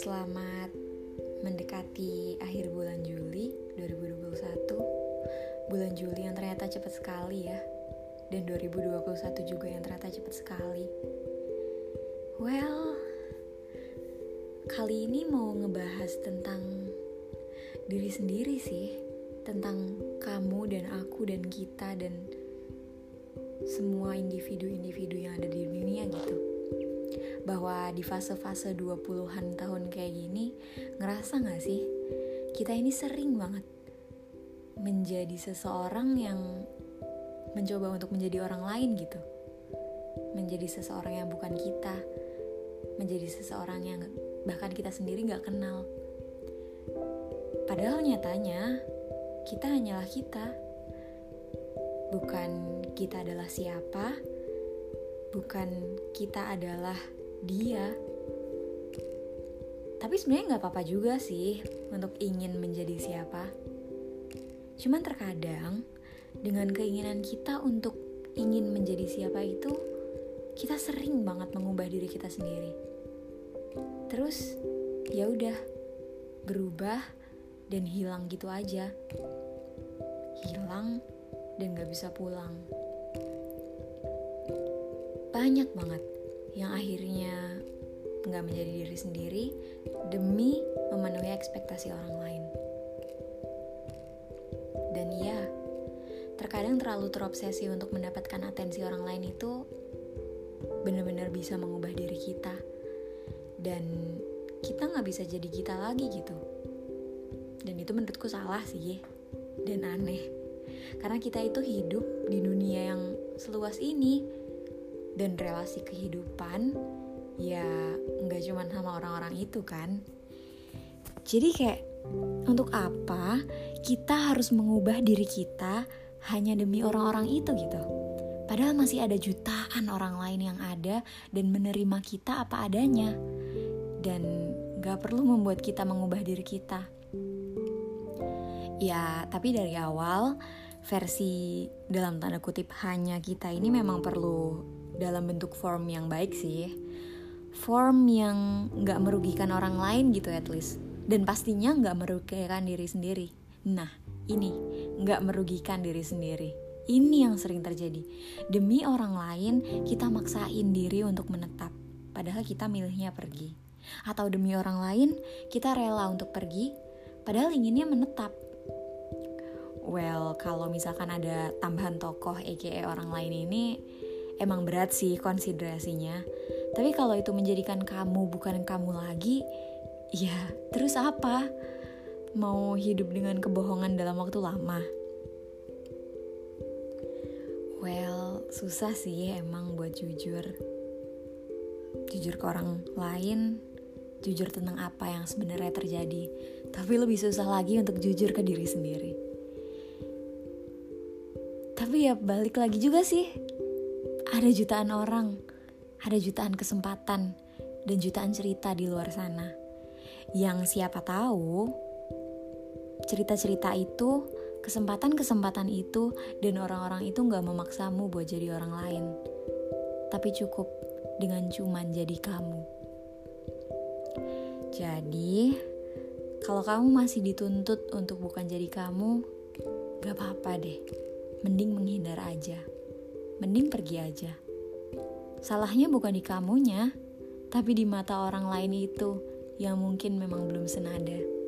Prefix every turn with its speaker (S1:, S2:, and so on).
S1: Selamat mendekati akhir bulan Juli 2021 Bulan Juli yang ternyata cepat sekali ya. Dan 2021 juga yang ternyata cepat sekali. Well Kali ini mau ngebahas tentang diri sendiri sih. Tentang kamu dan aku dan kita dan semua individu-individu yang ada di dunia gitu bahwa di fase-fase 20-an tahun kayak gini ngerasa gak sih? Kita ini sering banget menjadi seseorang yang mencoba untuk menjadi orang lain gitu. Menjadi seseorang yang bukan kita. Menjadi seseorang yang bahkan kita sendiri gak kenal. Padahal nyatanya kita hanyalah kita. Bukan kita adalah siapa bukan kita adalah dia. Tapi sebenarnya nggak apa-apa juga sih untuk ingin menjadi siapa. Cuman terkadang dengan keinginan kita untuk ingin menjadi siapa itu kita sering banget mengubah diri kita sendiri. Terus ya udah berubah dan hilang gitu aja. Hilang dan gak bisa pulang banyak banget yang akhirnya nggak menjadi diri sendiri demi memenuhi ekspektasi orang lain. Dan iya, terkadang terlalu terobsesi untuk mendapatkan atensi orang lain itu benar-benar bisa mengubah diri kita. Dan kita nggak bisa jadi kita lagi gitu. Dan itu menurutku salah sih, dan aneh. Karena kita itu hidup di dunia yang seluas ini, dan relasi kehidupan ya nggak cuma sama orang-orang itu kan. Jadi kayak untuk apa kita harus mengubah diri kita hanya demi orang-orang itu gitu? Padahal masih ada jutaan orang lain yang ada dan menerima kita apa adanya. Dan gak perlu membuat kita mengubah diri kita. Ya tapi dari awal versi dalam tanda kutip hanya kita ini memang perlu dalam bentuk form yang baik sih. Form yang nggak merugikan orang lain gitu at least. Dan pastinya nggak merugikan diri sendiri. Nah ini nggak merugikan diri sendiri. Ini yang sering terjadi. Demi orang lain kita maksain diri untuk menetap. Padahal kita milihnya pergi. Atau demi orang lain kita rela untuk pergi padahal inginnya menetap. Well kalau misalkan ada tambahan tokoh aka orang lain ini emang berat sih konsiderasinya. Tapi kalau itu menjadikan kamu bukan kamu lagi, ya terus apa? Mau hidup dengan kebohongan dalam waktu lama? Well, susah sih emang buat jujur. Jujur ke orang lain, jujur tentang apa yang sebenarnya terjadi. Tapi lebih susah lagi untuk jujur ke diri sendiri. Tapi ya balik lagi juga sih, ada jutaan orang, ada jutaan kesempatan, dan jutaan cerita di luar sana. Yang siapa tahu, cerita-cerita itu, kesempatan-kesempatan itu, dan orang-orang itu gak memaksamu buat jadi orang lain. Tapi cukup dengan cuman jadi kamu. Jadi, kalau kamu masih dituntut untuk bukan jadi kamu, gak apa-apa deh. Mending menghindar aja mending pergi aja. Salahnya bukan di kamunya, tapi di mata orang lain itu yang mungkin memang belum senada.